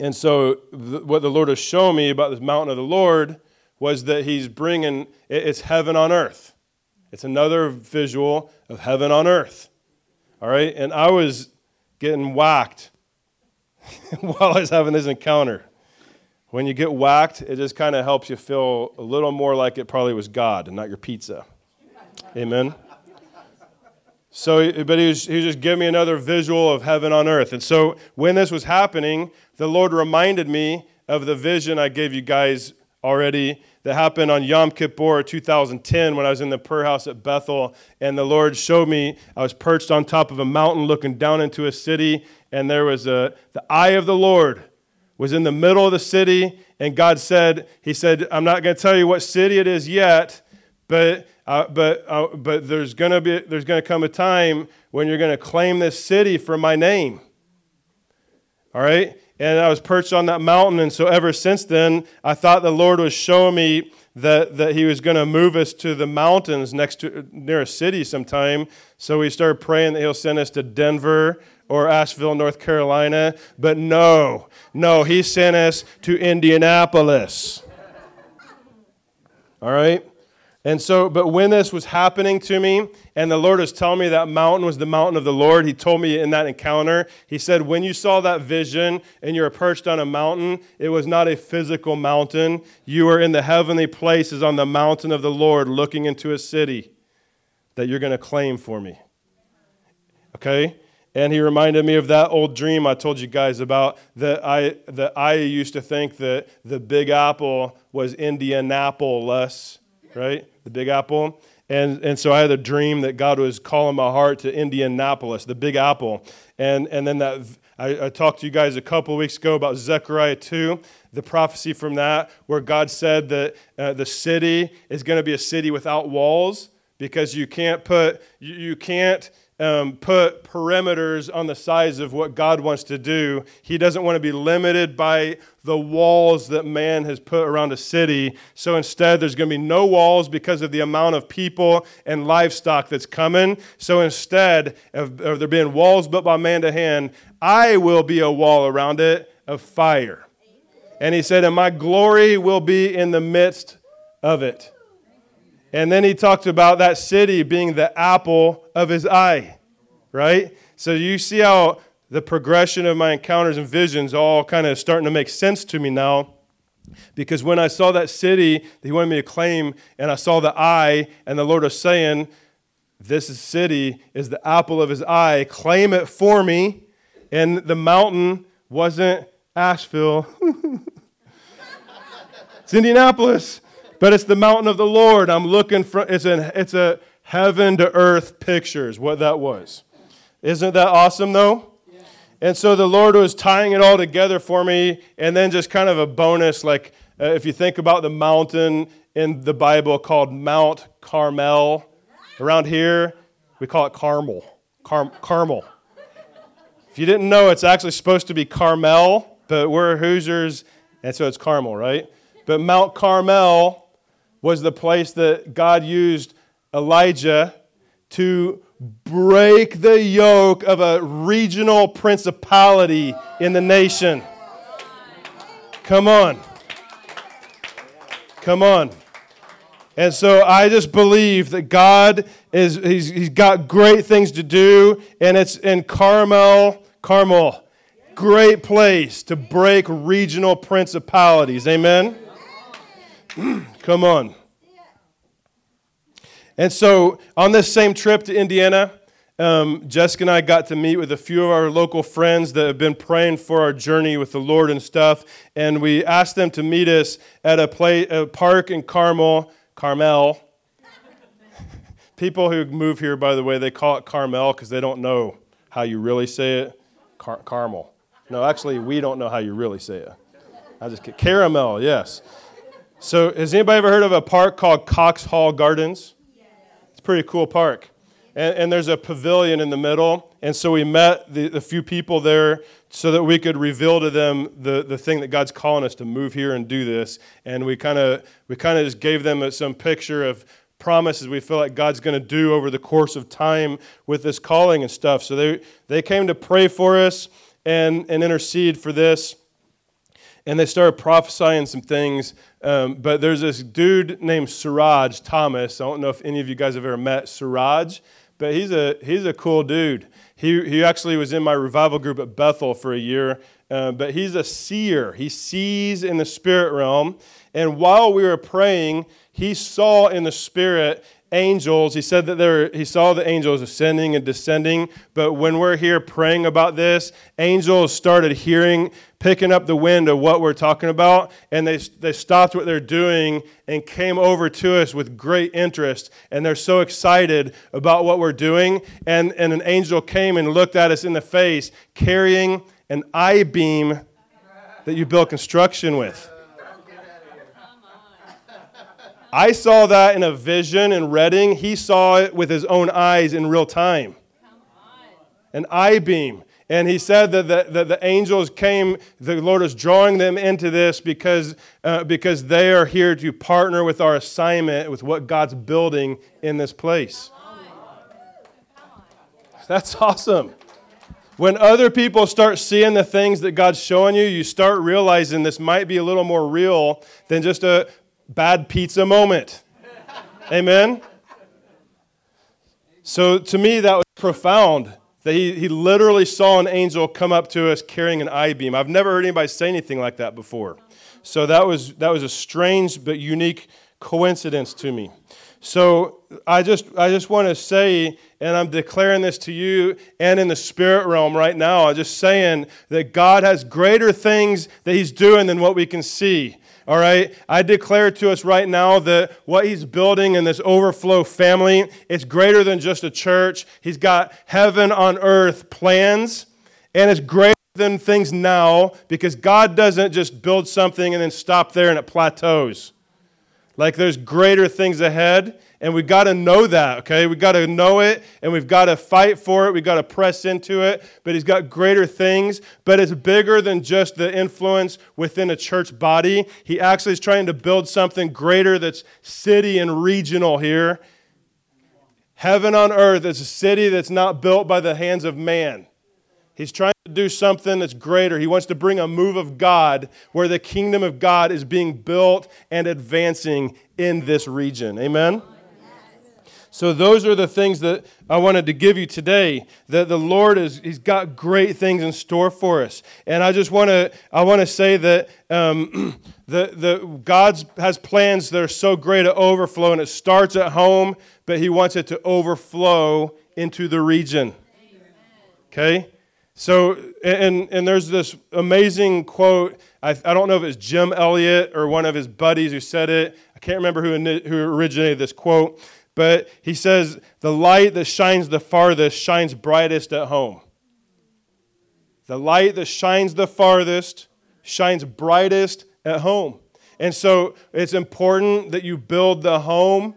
and so, what the Lord has shown me about this mountain of the Lord was that he's bringing it's heaven on earth. It's another visual of heaven on earth. All right? And I was getting whacked while I was having this encounter. When you get whacked, it just kind of helps you feel a little more like it probably was God and not your pizza. Amen. So, but he was, he was just giving me another visual of heaven on earth. And so when this was happening, the Lord reminded me of the vision I gave you guys already that happened on Yom Kippur 2010 when I was in the prayer house at Bethel. And the Lord showed me I was perched on top of a mountain looking down into a city, and there was a, the eye of the Lord was in the middle of the city. And God said, He said, I'm not going to tell you what city it is yet, but, uh, but, uh, but there's going to be there's going to come a time when you're going to claim this city for my name. All right? And I was perched on that mountain. And so ever since then, I thought the Lord was showing me that, that He was going to move us to the mountains next to near a city sometime. So we started praying that He'll send us to Denver or Asheville, North Carolina. But no, no, He sent us to Indianapolis. All right? And so, but when this was happening to me, and the Lord was telling me that mountain was the mountain of the Lord, He told me in that encounter, He said, when you saw that vision and you're perched on a mountain, it was not a physical mountain. You were in the heavenly places on the mountain of the Lord looking into a city that you're going to claim for me. Okay? And he reminded me of that old dream I told you guys about that I, that I used to think that the Big Apple was Indianapolis, right? the Big Apple. And, and so I had a dream that God was calling my heart to Indianapolis, the Big Apple. And, and then that I, I talked to you guys a couple weeks ago about Zechariah 2, the prophecy from that, where God said that uh, the city is going to be a city without walls because you can't put, you, you can't um, put perimeters on the size of what God wants to do. He doesn't want to be limited by the walls that man has put around a city. So instead, there's going to be no walls because of the amount of people and livestock that's coming. So instead of, of there being walls built by man to hand, I will be a wall around it of fire. And he said, And my glory will be in the midst of it. And then he talked about that city being the apple of his eye, right? So you see how the progression of my encounters and visions all kind of starting to make sense to me now. Because when I saw that city that he wanted me to claim, and I saw the eye, and the Lord was saying, This city is the apple of his eye, claim it for me. And the mountain wasn't Asheville, it's Indianapolis, but it's the mountain of the Lord. I'm looking for, it's, an, it's a heaven to earth pictures what that was. Isn't that awesome, though? And so the Lord was tying it all together for me. And then just kind of a bonus, like uh, if you think about the mountain in the Bible called Mount Carmel, around here, we call it Carmel. Car- Carmel. If you didn't know, it's actually supposed to be Carmel, but we're Hoosiers, and so it's Carmel, right? But Mount Carmel was the place that God used Elijah to break the yoke of a regional principality in the nation. Come on. Come on. And so I just believe that God is he's, he's got great things to do and it's in Carmel, Carmel. Great place to break regional principalities. Amen. Come on. And so on this same trip to Indiana, um, Jessica and I got to meet with a few of our local friends that have been praying for our journey with the Lord and stuff. And we asked them to meet us at a, play, a park in Carmel, Carmel. People who move here, by the way, they call it Carmel because they don't know how you really say it. Car- caramel. No, actually, we don't know how you really say it. I just get caramel. Yes. So, has anybody ever heard of a park called Coxhall Gardens? Yeah. It's a pretty cool park. And, and, there's a pavilion in the middle. And so we met the, the few people there so that we could reveal to them the, the thing that God's calling us to move here and do this. And we kind of we kind of just gave them some picture of promises we feel like God's going to do over the course of time with this calling and stuff. So they, they came to pray for us and, and intercede for this and they started prophesying some things. Um, but there's this dude named Suraj Thomas. I don't know if any of you guys have ever met Suraj, but he's a, he's a cool dude. He, he actually was in my revival group at Bethel for a year, uh, but he's a seer. He sees in the spirit realm. And while we were praying, he saw in the spirit angels. He said that there, he saw the angels ascending and descending. But when we're here praying about this, angels started hearing, picking up the wind of what we're talking about, and they, they stopped what they're doing and came over to us with great interest. And they're so excited about what we're doing. And, and an angel came and looked at us in the face carrying an I beam that you build construction with. I saw that in a vision in Redding. He saw it with his own eyes in real time. An I beam. And he said that the, that the angels came, the Lord is drawing them into this because, uh, because they are here to partner with our assignment, with what God's building in this place. That's awesome. When other people start seeing the things that God's showing you, you start realizing this might be a little more real than just a, bad pizza moment. Amen? So to me, that was profound that he, he literally saw an angel come up to us carrying an I beam. I've never heard anybody say anything like that before. So that was, that was a strange but unique coincidence to me. So I just, I just want to say, and I'm declaring this to you and in the spirit realm right now, I'm just saying that God has greater things that He's doing than what we can see. All right? I declare to us right now that what he's building in this overflow family, it's greater than just a church. He's got heaven on earth plans, and it's greater than things now because God doesn't just build something and then stop there and it plateaus. Like there's greater things ahead, and we've got to know that, okay? We've got to know it, and we've got to fight for it. We've got to press into it. But he's got greater things, but it's bigger than just the influence within a church body. He actually is trying to build something greater that's city and regional here. Heaven on earth is a city that's not built by the hands of man. He's trying to do something that's greater. He wants to bring a move of God where the kingdom of God is being built and advancing in this region. Amen? So those are the things that I wanted to give you today. That the Lord is He's got great things in store for us, and I just want to I want to say that um, the the God's has plans that are so great to overflow, and it starts at home, but He wants it to overflow into the region. Okay. So, and, and there's this amazing quote. I, I don't know if it's Jim Elliot or one of his buddies who said it. I can't remember who, who originated this quote, but he says, The light that shines the farthest shines brightest at home. The light that shines the farthest shines brightest at home. And so it's important that you build the home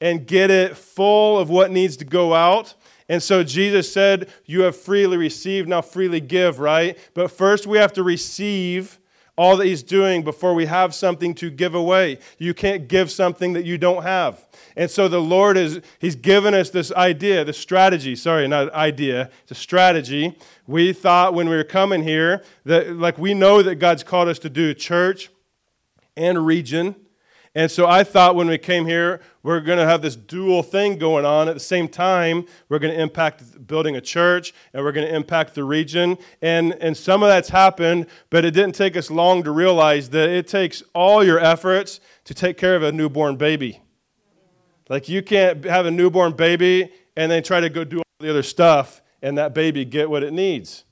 and get it full of what needs to go out and so Jesus said, You have freely received, now freely give, right? But first we have to receive all that he's doing before we have something to give away. You can't give something that you don't have. And so the Lord is he's given us this idea, this strategy, sorry, not idea, it's a strategy. We thought when we were coming here that like we know that God's called us to do church and region and so I thought when we came here, we're going to have this dual thing going on. At the same time, we're going to impact building a church and we're going to impact the region. And, and some of that's happened, but it didn't take us long to realize that it takes all your efforts to take care of a newborn baby. Like you can't have a newborn baby and then try to go do all the other stuff and that baby get what it needs.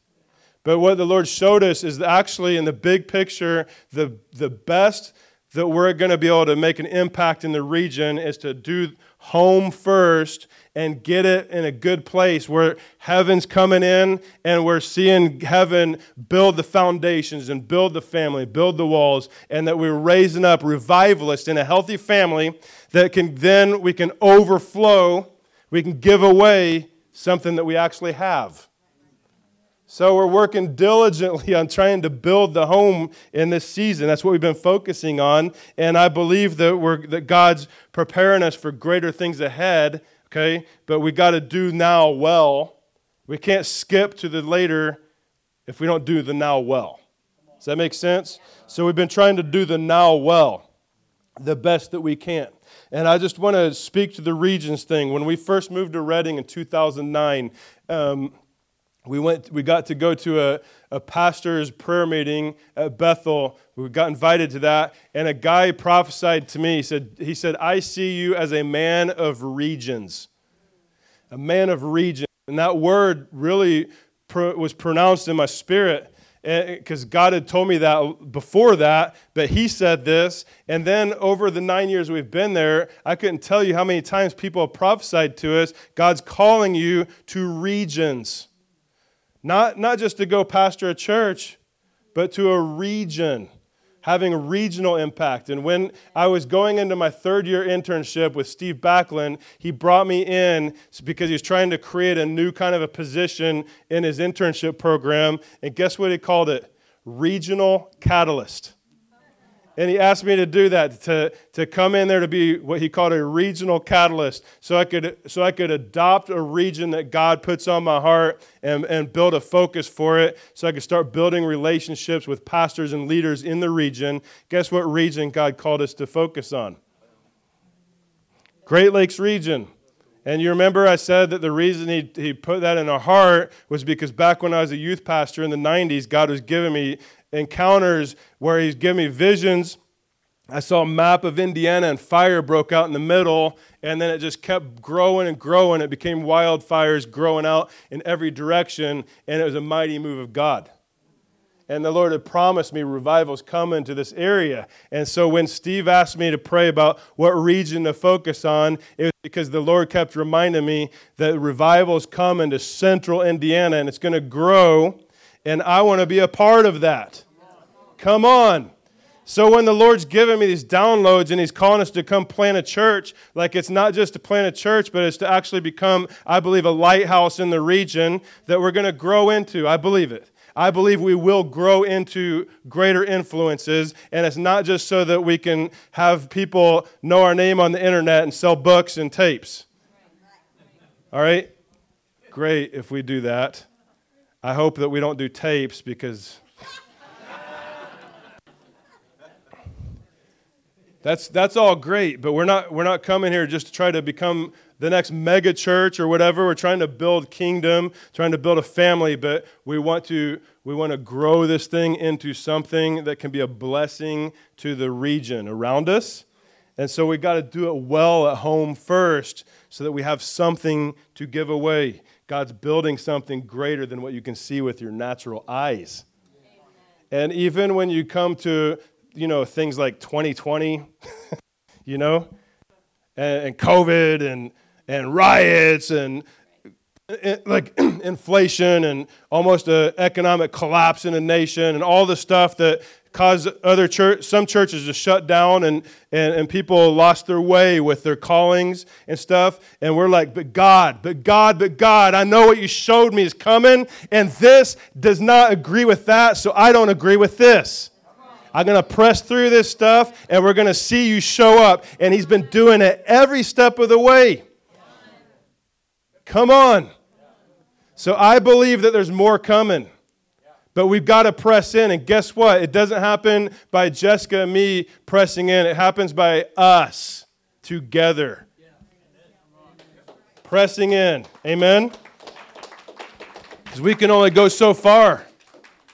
But what the Lord showed us is actually, in the big picture, the, the best that we're going to be able to make an impact in the region is to do home first and get it in a good place where heaven's coming in and we're seeing heaven build the foundations and build the family, build the walls, and that we're raising up revivalists in a healthy family that can then we can overflow, we can give away something that we actually have. So we're working diligently on trying to build the home in this season. That's what we've been focusing on, and I believe that we're that God's preparing us for greater things ahead, okay? But we got to do now well. We can't skip to the later if we don't do the now well. Does that make sense? So we've been trying to do the now well, the best that we can. And I just want to speak to the regions thing. When we first moved to Redding in 2009, um, we went we got to go to a, a pastor's prayer meeting at bethel we got invited to that and a guy prophesied to me he said he said i see you as a man of regions a man of regions and that word really was pronounced in my spirit eh, because God had told me that before that, but He said this. And then over the nine years we've been there, I couldn't tell you how many times people have prophesied to us God's calling you to regions. Not, not just to go pastor a church, but to a region, having a regional impact. And when I was going into my third year internship with Steve Backlund, he brought me in because he was trying to create a new kind of a position in his internship program. And guess what he called it? Regional Catalyst. And he asked me to do that, to, to come in there to be what he called a regional catalyst, so I could, so I could adopt a region that God puts on my heart and, and build a focus for it, so I could start building relationships with pastors and leaders in the region. Guess what region God called us to focus on? Great Lakes region. And you remember I said that the reason he, he put that in our heart was because back when I was a youth pastor in the 90s, God was giving me encounters where he's giving me visions. I saw a map of Indiana and fire broke out in the middle, and then it just kept growing and growing. It became wildfires growing out in every direction, and it was a mighty move of God. And the Lord had promised me revivals coming to this area. And so when Steve asked me to pray about what region to focus on, it was because the Lord kept reminding me that revivals come into central Indiana and it's going to grow and I want to be a part of that. Come on. So when the Lord's giving me these downloads and He's calling us to come plant a church, like it's not just to plant a church, but it's to actually become, I believe, a lighthouse in the region that we're going to grow into. I believe it. I believe we will grow into greater influences, and it's not just so that we can have people know our name on the internet and sell books and tapes. All right? Great if we do that. I hope that we don't do tapes because that's, that's all great, but we're not, we're not coming here just to try to become the next mega church or whatever. We're trying to build kingdom, trying to build a family, but we want to we want to grow this thing into something that can be a blessing to the region around us. And so we got to do it well at home first so that we have something to give away. God's building something greater than what you can see with your natural eyes. And even when you come to, you know, things like 2020, you know, and, and COVID and, and riots and like inflation and almost an economic collapse in a nation and all the stuff that caused other church, some churches to shut down and, and, and people lost their way with their callings and stuff. And we're like, but God, but God, but God, I know what you showed me is coming, and this does not agree with that, so I don't agree with this. I'm going to press through this stuff, and we're going to see you show up. And He's been doing it every step of the way. Come on. So I believe that there's more coming. But we've got to press in. And guess what? It doesn't happen by Jessica and me pressing in, it happens by us together. Pressing in. Amen? Because we can only go so far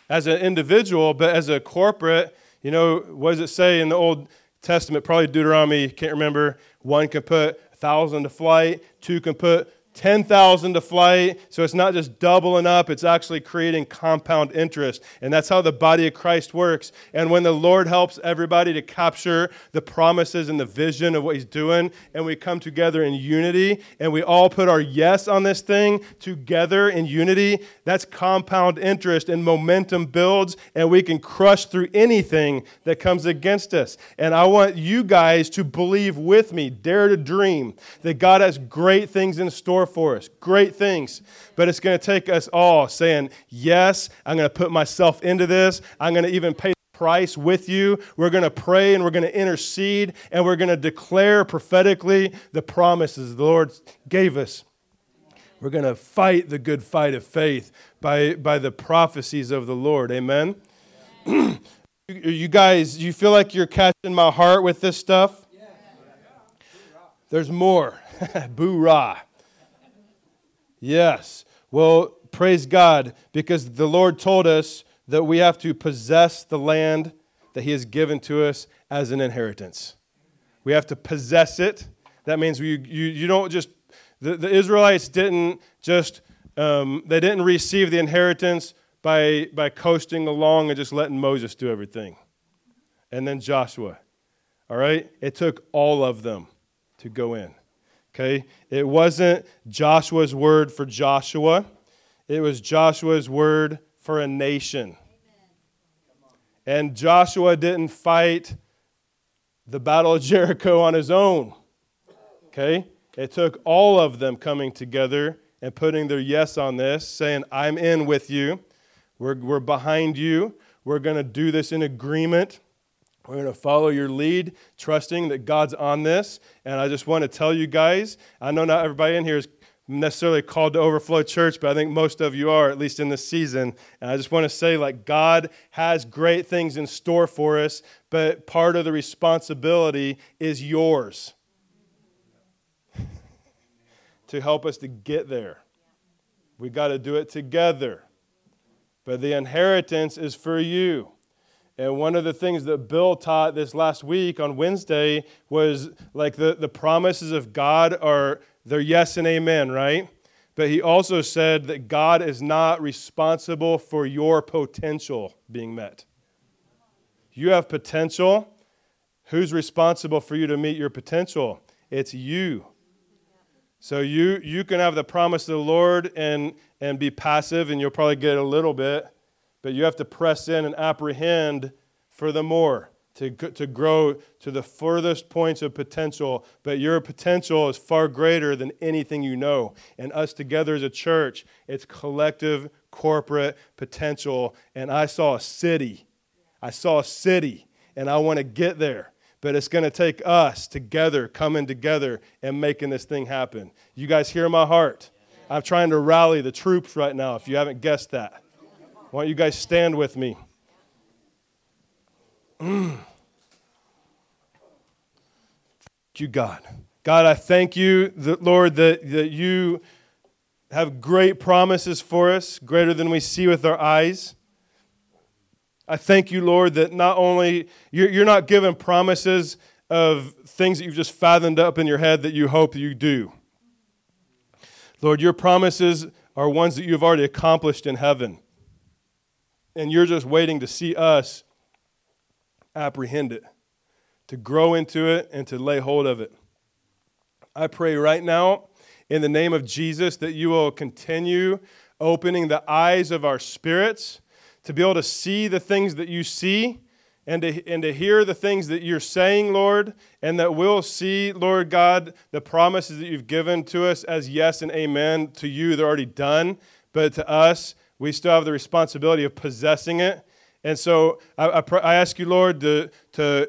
as an individual, but as a corporate, you know, what does it say in the Old Testament? Probably Deuteronomy, can't remember. One can put a thousand to flight, two can put 10,000 to flight. So it's not just doubling up, it's actually creating compound interest. And that's how the body of Christ works. And when the Lord helps everybody to capture the promises and the vision of what He's doing, and we come together in unity, and we all put our yes on this thing together in unity, that's compound interest, and momentum builds, and we can crush through anything that comes against us. And I want you guys to believe with me, dare to dream, that God has great things in store for us. Great things. But it's going to take us all saying, Yes, I'm going to put myself into this. I'm going to even pay the price with you. We're going to pray and we're going to intercede and we're going to declare prophetically the promises the Lord gave us. We're going to fight the good fight of faith by, by the prophecies of the Lord. Amen. you guys, you feel like you're catching my heart with this stuff? There's more. Boo rah. Yes. Well, praise God, because the Lord told us that we have to possess the land that He has given to us as an inheritance. We have to possess it. That means you, you, you don't just, the, the Israelites didn't just, um, they didn't receive the inheritance by, by coasting along and just letting Moses do everything. And then Joshua. All right? It took all of them to go in. Okay? It wasn't Joshua's word for Joshua, it was Joshua's word for a nation. And Joshua didn't fight the Battle of Jericho on his own. Okay? It took all of them coming together and putting their yes on this, saying, I'm in with you. We're, we're behind you. We're going to do this in agreement. We're going to follow your lead, trusting that God's on this. And I just want to tell you guys I know not everybody in here is necessarily called to overflow church but i think most of you are at least in this season. And i just want to say like god has great things in store for us but part of the responsibility is yours to help us to get there. We got to do it together. But the inheritance is for you and one of the things that Bill taught this last week on Wednesday was like the, the promises of God are they're yes and amen, right? But he also said that God is not responsible for your potential being met. You have potential. Who's responsible for you to meet your potential? It's you. So you you can have the promise of the Lord and and be passive and you'll probably get a little bit but you have to press in and apprehend for the more to, to grow to the furthest points of potential, but your potential is far greater than anything you know. And us together as a church, it's collective, corporate potential. And I saw a city. I saw a city, and I want to get there. But it's going to take us together, coming together, and making this thing happen. You guys hear my heart? I'm trying to rally the troops right now, if you haven't guessed that. Why don't you guys stand with me? Mm. Thank you, God. God, I thank you, that, Lord, that, that you have great promises for us, greater than we see with our eyes. I thank you, Lord, that not only you're, you're not given promises of things that you've just fathomed up in your head that you hope you do. Lord, your promises are ones that you've already accomplished in heaven. And you're just waiting to see us apprehend it, to grow into it, and to lay hold of it. I pray right now, in the name of Jesus, that you will continue opening the eyes of our spirits to be able to see the things that you see and to, and to hear the things that you're saying, Lord, and that we'll see, Lord God, the promises that you've given to us as yes and amen. To you, they're already done, but to us, we still have the responsibility of possessing it and so I, I, I ask you, Lord, to, to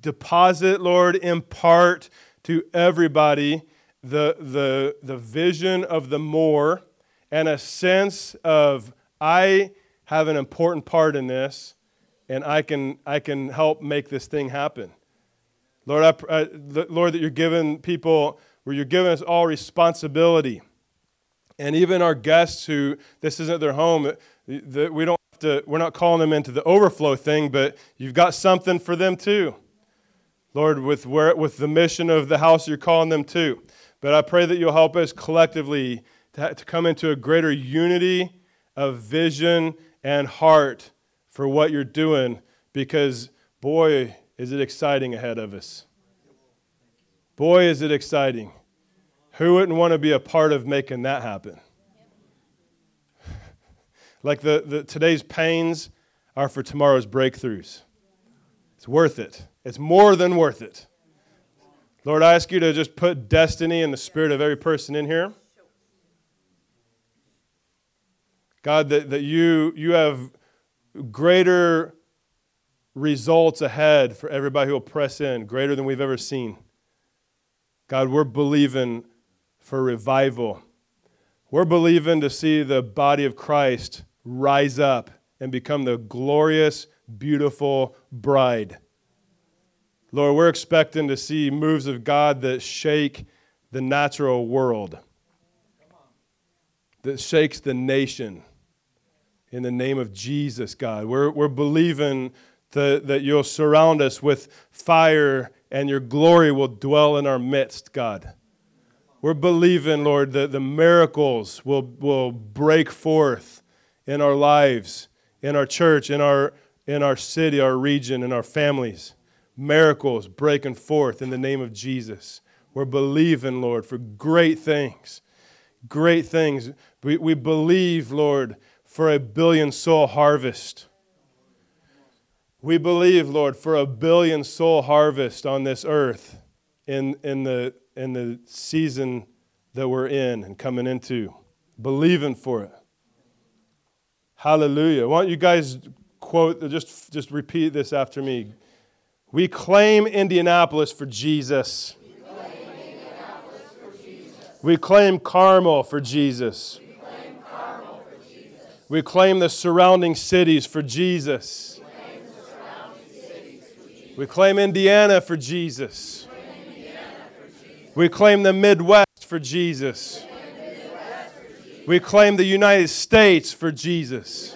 deposit, Lord, impart to everybody the, the, the vision of the more and a sense of I have an important part in this and I can, I can help make this thing happen. Lord, I, I, Lord, that you're giving people, where you're giving us all responsibility. And even our guests who this isn't their home, we don't to, we're not calling them into the overflow thing, but you've got something for them too. Lord, with, where, with the mission of the house you're calling them to. But I pray that you'll help us collectively to, to come into a greater unity of vision and heart for what you're doing because, boy, is it exciting ahead of us. Boy, is it exciting. Who wouldn't want to be a part of making that happen? Like the, the, today's pains are for tomorrow's breakthroughs. It's worth it. It's more than worth it. Lord, I ask you to just put destiny in the spirit of every person in here. God, that, that you, you have greater results ahead for everybody who will press in, greater than we've ever seen. God, we're believing for revival. We're believing to see the body of Christ rise up and become the glorious, beautiful bride. Lord, we're expecting to see moves of God that shake the natural world, that shakes the nation. In the name of Jesus, God. We're, we're believing that, that you'll surround us with fire and your glory will dwell in our midst, God. We're believing, Lord, that the miracles will, will break forth in our lives, in our church, in our, in our city, our region, in our families. Miracles breaking forth in the name of Jesus. We're believing, Lord, for great things. Great things. We, we believe, Lord, for a billion soul harvest. We believe, Lord, for a billion soul harvest on this earth in, in, the, in the season that we're in and coming into. Believing for it. Hallelujah. Why don't you guys quote, just, just repeat this after me. We claim Indianapolis for Jesus. We claim, Carmel for Jesus. We claim, for Jesus. We claim the surrounding cities for Jesus. We claim, for Jesus. We claim Indiana for Jesus. We claim the Midwest for Jesus. We claim the United States for Jesus.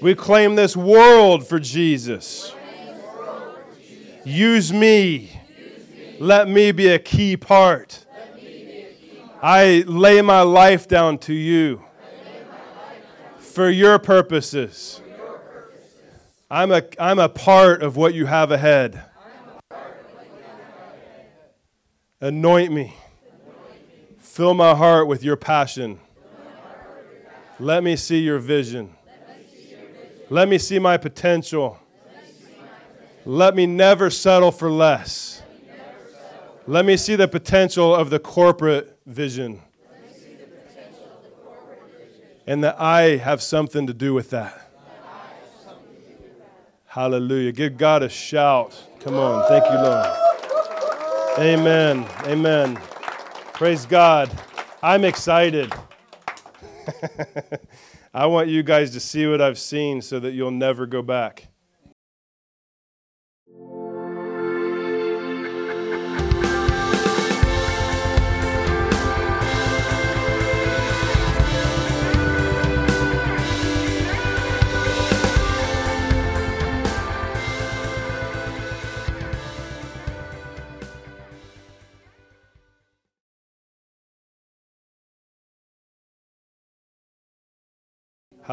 We claim this world for Jesus. Use me. Let me be a key part. I lay my life down to you for your purposes. I'm a, I'm a part of what you have ahead. Anoint me. Fill my heart with your passion. Let me see your vision. Let me see my potential. Let me never settle for less. Let me see the potential of the corporate vision. And that I have something to do with that. Hallelujah. Give God a shout. Come on. Thank you, Lord. Amen. Amen. Praise God. I'm excited. I want you guys to see what I've seen so that you'll never go back.